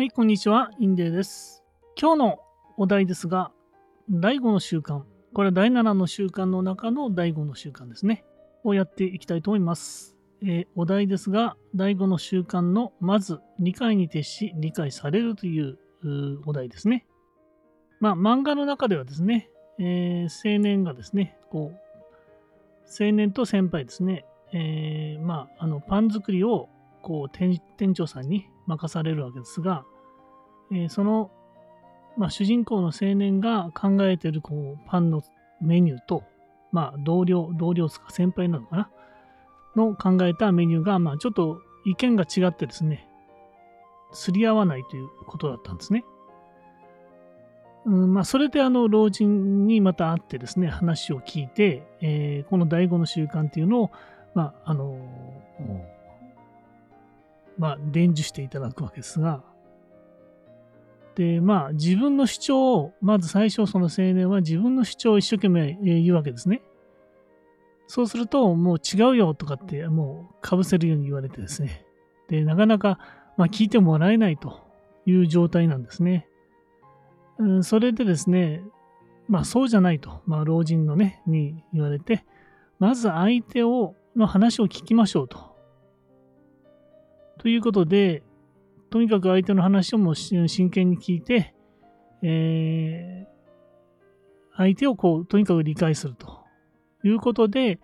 はい、こんにちは。インデーです。今日のお題ですが、第5の習慣。これは第7の習慣の中の第5の習慣ですね。をやっていきたいと思います。えーお題ですが、第5の習慣のまず理解に徹し理解されるというお題ですね。まあ、漫画の中ではですね、えー青年がですね、こう、青年と先輩ですね、えーまあ、あのパン作りをこう店長さんに任されるわけですが、えーその、まあ、主人公の青年が考えているこうパンのメニューと、まあ、同僚、同僚ですか、先輩なのかな？の考えたメニューが、まあ、ちょっと意見が違ってですね、すり合わないということだったんですね。うんまあ、それであの老人にまた会ってですね、話を聞いて、えーこの第五の習慣っていうのを、まあ、あのまあ、伝授していただくわけですが、で、まあ、自分の主張を、まず最初、その青年は自分の主張を一生懸命言うわけですね。そうすると、もう違うよとかって、もうかぶせるように言われてですね。で、なかなか、まあ、聞いてもらえないという状態なんですね。うん、それでですね、まあ、そうじゃないと、まあ、老人のね、に言われて、まず相手を、の話を聞きましょうと。ということで、とにかく相手の話をも真剣に聞いて、えー相手をこう、とにかく理解するということで、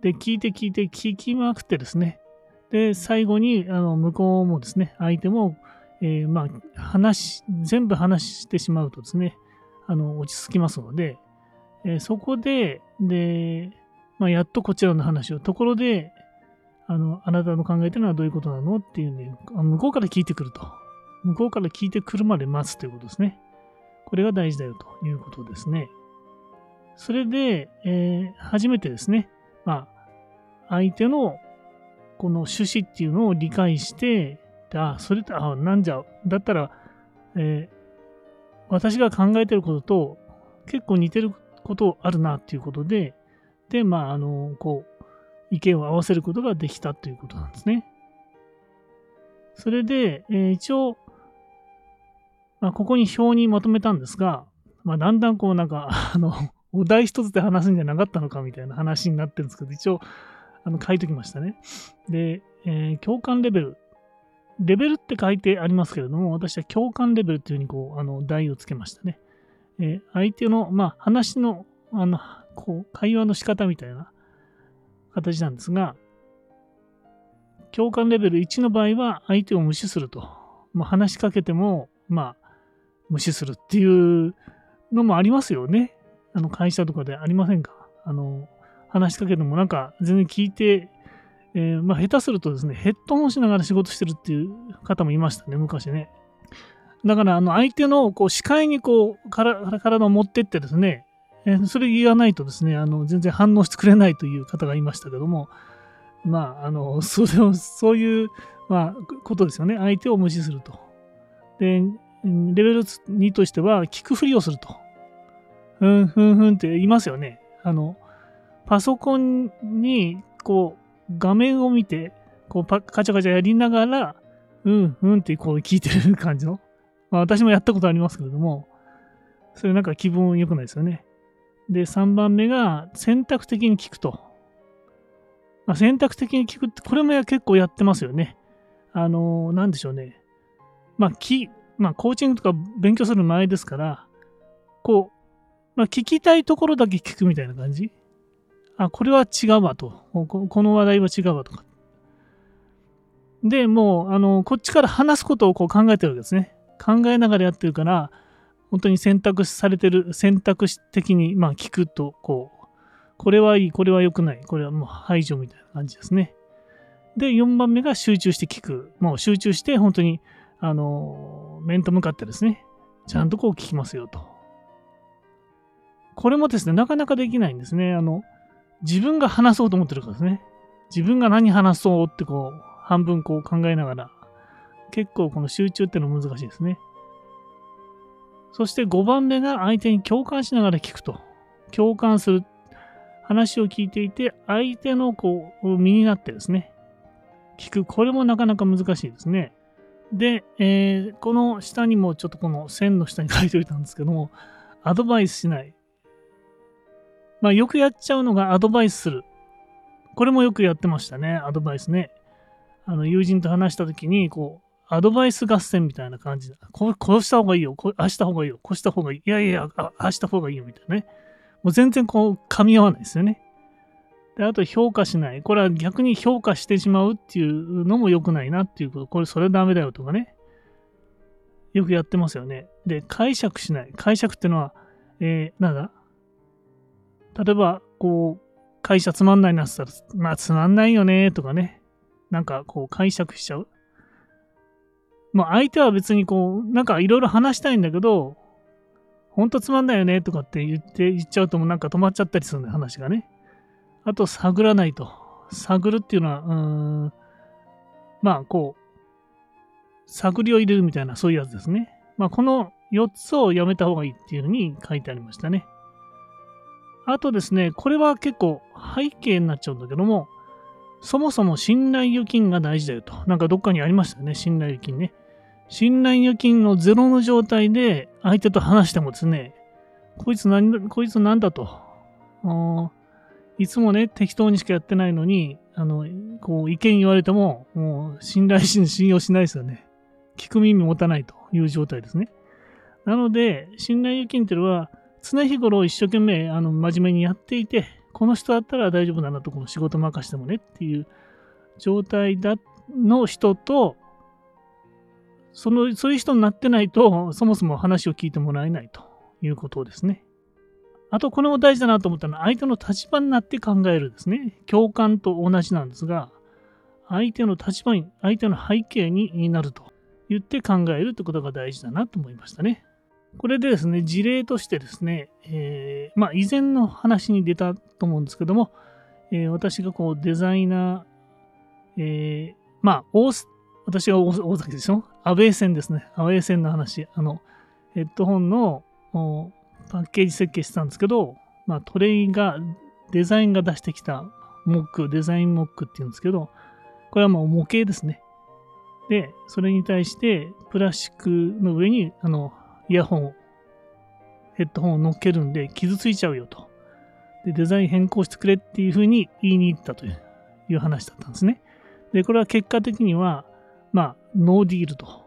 で、聞いて聞いて聞きまくってですね、で、最後に、あの、向こうもですね、相手も、えーまあ、話、全部話してしまうとですね、あの、落ち着きますので、えーそこで、で、まあ、やっとこちらの話を、ところで、あの、あなたの考えてるのはどういうことなのっていうんで、あ向こうから聞いてくると。向こうから聞いてくるまで待つということですね。これが大事だよということですね。それで、えー初めてですね、まあ、相手のこの趣旨っていうのを理解して、あ、それって、あ、なんじゃ、だったら、えー私が考えてることと結構似てることあるなっていうことで、で、まあ、あの、こう、意見を合わせることができたということなんですね。それで、えー一応、まあ、ここに表にまとめたんですが、まあ、だんだんこうなんか、あの、お題一つで話すんじゃなかったのかみたいな話になってるんですけど、一応、あの書いときましたね。で、えー共感レベル。レベルって書いてありますけれども、私は共感レベルっていうふうにこう、あの、題をつけましたね。えー相手の、まあ、話の、あの、こう、会話の仕方みたいな形なんですが、共感レベル1の場合は相手を無視すると。まあ、話しかけても、まあ、無視するっていうのもありますよね。あの、会社とかでありませんか？あの、話しかけてもなんか全然聞いて、えーまあ、下手するとですね、ヘッドホンしながら仕事してるっていう方もいましたね、昔ね。だから、あの、相手のこう視界にこう、体を持ってってですね、えーそれ言わないとですね、あの、全然反応してくれないという方がいましたけども、まあ、あの、それを、そういう、まあ、ことですよね。相手を無視すると。で、レベル2としては、聞くふりをすると。ふんふんふんって言いますよね。あの、パソコンに、こう、画面を見て、こうパ、カチャカチャやりながら、うん、うんってこう聞いてる感じの。まあ私もやったことありますけれども、それなんか気分良くないですよね。で、3番目が選択的に聞くと。まあ、選択的に聞くって、これも結構やってますよね。あのーなんでしょうね。まあ、き、まあ、コーチングとか勉強する前ですから、こう、まあ、聞きたいところだけ聞くみたいな感じ。あ、これは違うわと。この話題は違うわとか。で、もう、あの、こっちから話すことをこう考えてるわけですね。考えながらやってるから、本当に選択されてる、選択肢的に、まあ、聞くと、こう、これはいい、これは良くない、これはもう排除みたいな感じですね。で、4番目が集中して聞く。もう集中して、本当に、あの、面と向かってですね、ちゃんとこう聞きますよと。これもですね、なかなかできないんですね。あの、自分が話そうと思ってるからですね。自分が何話そうってこう、半分こう考えながら、結構この集中っていうの難しいですね。そして5番目が相手に共感しながら聞くと。共感する。話を聞いていて、相手のこう身になってですね、聞く。これもなかなか難しいですね。で、えー、この下にもちょっとこの線の下に書いておいたんですけども、アドバイスしない。まあ、よくやっちゃうのがアドバイスする。これもよくやってましたね、アドバイスね。あの、友人と話したときに、こう、アドバイス合戦みたいな感じで、ここうした方がいいよ、こあした方がいいよ、こうした方がいい。いやいや、ああした方がいいよ、みたいなね。もう全然こう、噛み合わないですよね。で、あと評価しない。これは逆に評価してしまうっていうのも良くないなっていうこと。これそれダメだよとかね。よくやってますよね。で、解釈しない。解釈ってのは、えー、なんだ？例えば、こう、会社つまんないなって言ったら、まあつまんないよねとかね。なんかこう解釈しちゃう。まあ相手は別にこう、なんかいろいろ話したいんだけど、ほんとつまんないよねとかって言って言っちゃうともうなんか止まっちゃったりするんだよ、話がね。あと、探らないと。探るっていうのは、うーん、まあこう、探りを入れるみたいな、そういうやつですね。まあこの4つをやめた方がいいっていうふうに書いてありましたね。あとですね、これは結構背景になっちゃうんだけども、そもそも信頼預金が大事だよと。なんかどっかにありましたよね、信頼預金ね。信頼預金のゼロの状態で相手と話してもですね、こいつ何こいつなんだと。いつもね、適当にしかやってないのに、あの、こう、意見言われても、もう、信頼し、信用しないですよね。聞く耳持たないという状態ですね。なので、信頼預金っていうのは、常日頃一生懸命、あの、真面目にやっていて、この人だったら大丈夫なんだと、この仕事任してもねっていう状態だの人と、その、そういう人になってないと、そもそも話を聞いてもらえないということですね。あと、これも大事だなと思ったのは、相手の立場になって考えるですね。共感と同じなんですが、相手の立場に、相手の背景になると言って考えるってことが大事だなと思いましたね。これでですね、事例としてですね、えー、まあ、以前の話に出たと思うんですけども、えー、私がこう、デザイナー、えー、まあ、大、私が大崎でしょ？アウェー線ですね。アウェー線の話。あの、ヘッドホンのパッケージ設計してたんですけど、まあ、トレイが、デザインが出してきたモック、デザインモックっていうんですけど、これはもう模型ですね。で、それに対して、プラスチックの上に、あの、イヤホン、ヘッドホンを乗っけるんで、傷ついちゃうよと。で、デザイン変更してくれっていうふうに言いに行ったという話だったんですね。で、これは結果的には、まあ、ノーディールと。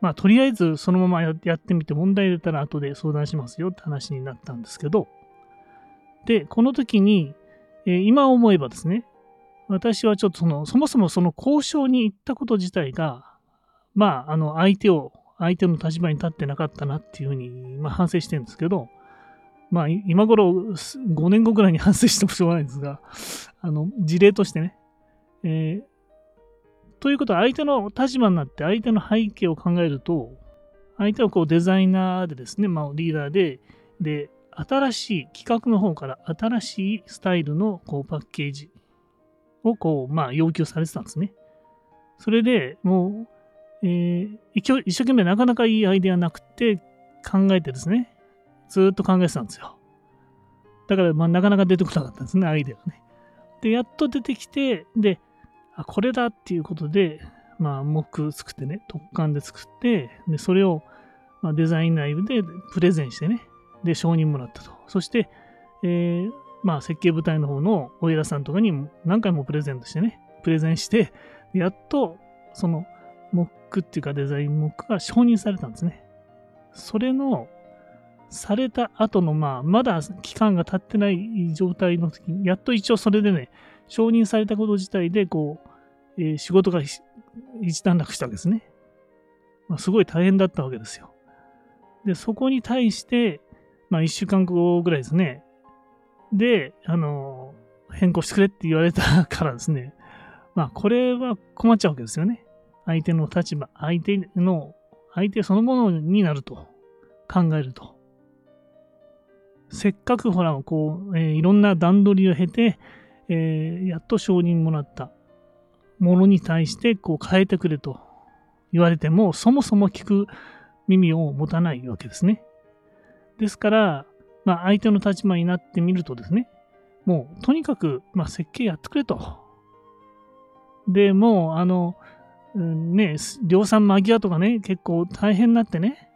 まあ、とりあえずそのままやってみて問題出たら後で相談しますよって話になったんですけど、で、この時に、えー、今思えばですね、私はちょっとその、そもそもその交渉に行ったこと自体が、まあ、あの、相手を、相手の立場に立ってなかったなっていうふうに、まあ、反省してるんですけど、まあ、今頃、5年後ぐらいに反省してもしょうがないんですが、あの、事例としてね、えー、ということは相手の立場になって相手の背景を考えると、相手はこうデザイナーでですね、まあ、リーダーで、で、新しい企画の方から新しいスタイルのこうパッケージをこう、まあ、要求されてたんですね。それでもう、えー、一生懸命なかなかいいアイデアなくて考えてですね、ずっと考えてたんですよ。だから、まあ、なかなか出てこなかったんですね、アイデアがね。で、やっと出てきて、で、あ、これだっていうことで、まあ、木作ってね、特感で作って、で、それを、まあ、デザイン内部でプレゼンしてね、で、承認もらったと。そして、えー、まあ、設計部隊の方のお偉さんとかに何回もプレゼントしてね、プレゼンして、やっと、その、クっていうかデザインモックが承認されたんですね。それの、された後の、まあ、まだ期間が経ってない状態の時に、やっと一応それでね、承認されたこと自体で、こう、えー、仕事が一段落したわけですね。まあ、すごい大変だったわけですよ。で、そこに対して、まあ、一週間後ぐらいですね。で、あの、変更してくれって言われたからですね。まあ、これは困っちゃうわけですよね。相手の立場、相手の、相手そのものになると考えると。せっかくほら、こう、えー、いろんな段取りを経て、えー、やっと承認もらったものに対してこう変えてくれと言われても、そもそも聞く耳を持たないわけですね。ですから、まあ、相手の立場になってみるとですね、もうとにかく、まあ、設計やってくれと。で、もう、あの、うんね、量産間際とかね、結構大変になってね、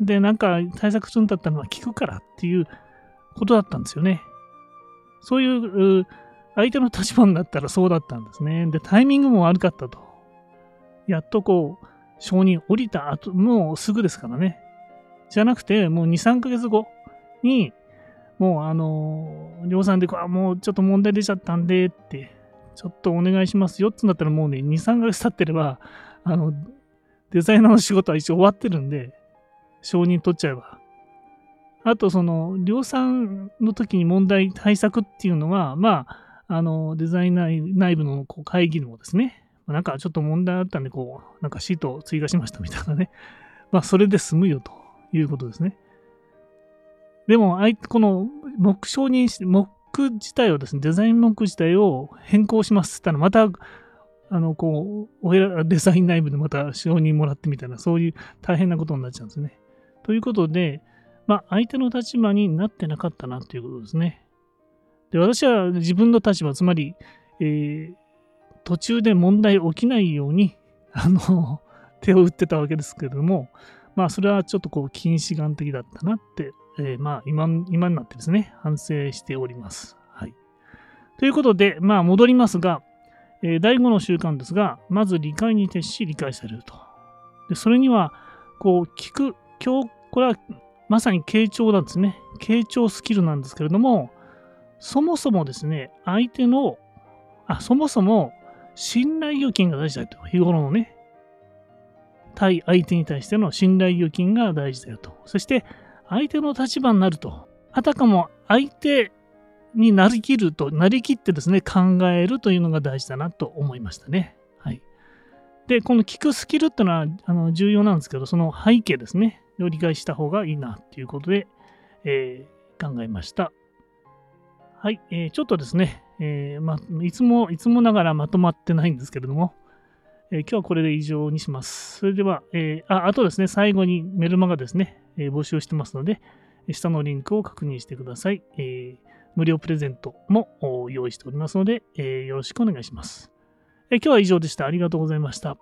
で、なんか対策するんだったのは聞くからっていうことだったんですよね。そういう相手の立場になったらそうだったんですね。で、タイミングも悪かったと。やっとこう、承認降りた後、もうすぐですからね。じゃなくて、もう2、3ヶ月後に、もうあの、量産で、あ、もうちょっと問題出ちゃったんでって、ちょっとお願いしますよってなったらもうね、2、3ヶ月経ってれば、あの、デザイナーの仕事は一応終わってるんで、承認取っちゃえば。あと、その、量産の時に問題、対策っていうのは、まあ、あの、デザイナー内部のこう会議でもですね、なんかちょっと問題あったんで、こう、なんかシートを追加しましたみたいなね。まあ、それで済むよということですね。でも、この、目承認し、目自体をですね、デザイン目自体を変更しますって言ったら、また、あの、こう、おらデザイン内部でまた承認もらってみたいな、そういう大変なことになっちゃうんですね。ということで、まあ、相手の立場になってなかったなということですね。で、私は自分の立場、つまり、えー、途中で問題起きないように、あの、手を打ってたわけですけれども、まあ、それはちょっとこう、近視眼的だったなって、えー、まあ、今、今になってですね、反省しております。はい。ということで、まあ、戻りますが、えー、第5の習慣ですが、まず理解に徹し、理解されると。で、それには、こう、聞く、今日、これはまさに傾聴なんですね。傾聴スキルなんですけれども、そもそもですね、相手の、あ、そもそも信頼預金が大事だと。日頃のね、対相手に対しての信頼預金が大事だよと。そして、相手の立場になると。あたかも相手になりきると、なりきってですね、考えるというのが大事だなと思いましたね。はい。で、この聞くスキルっていうのはあの重要なんですけど、その背景ですね、を理解した方がいいなっていうことで、えー、考えました。はい、えー、ちょっとですね、えー、ま、いつも、いつもながらまとまってないんですけれども、えー、今日はこれで以上にします。それでは、えー、ああとですね、最後にメルマガですね、えー、募集してますので、下のリンクを確認してください。え、無料プレゼントも用意しておりますので、え、よろしくお願いします。え、今日は以上でした。ありがとうございました。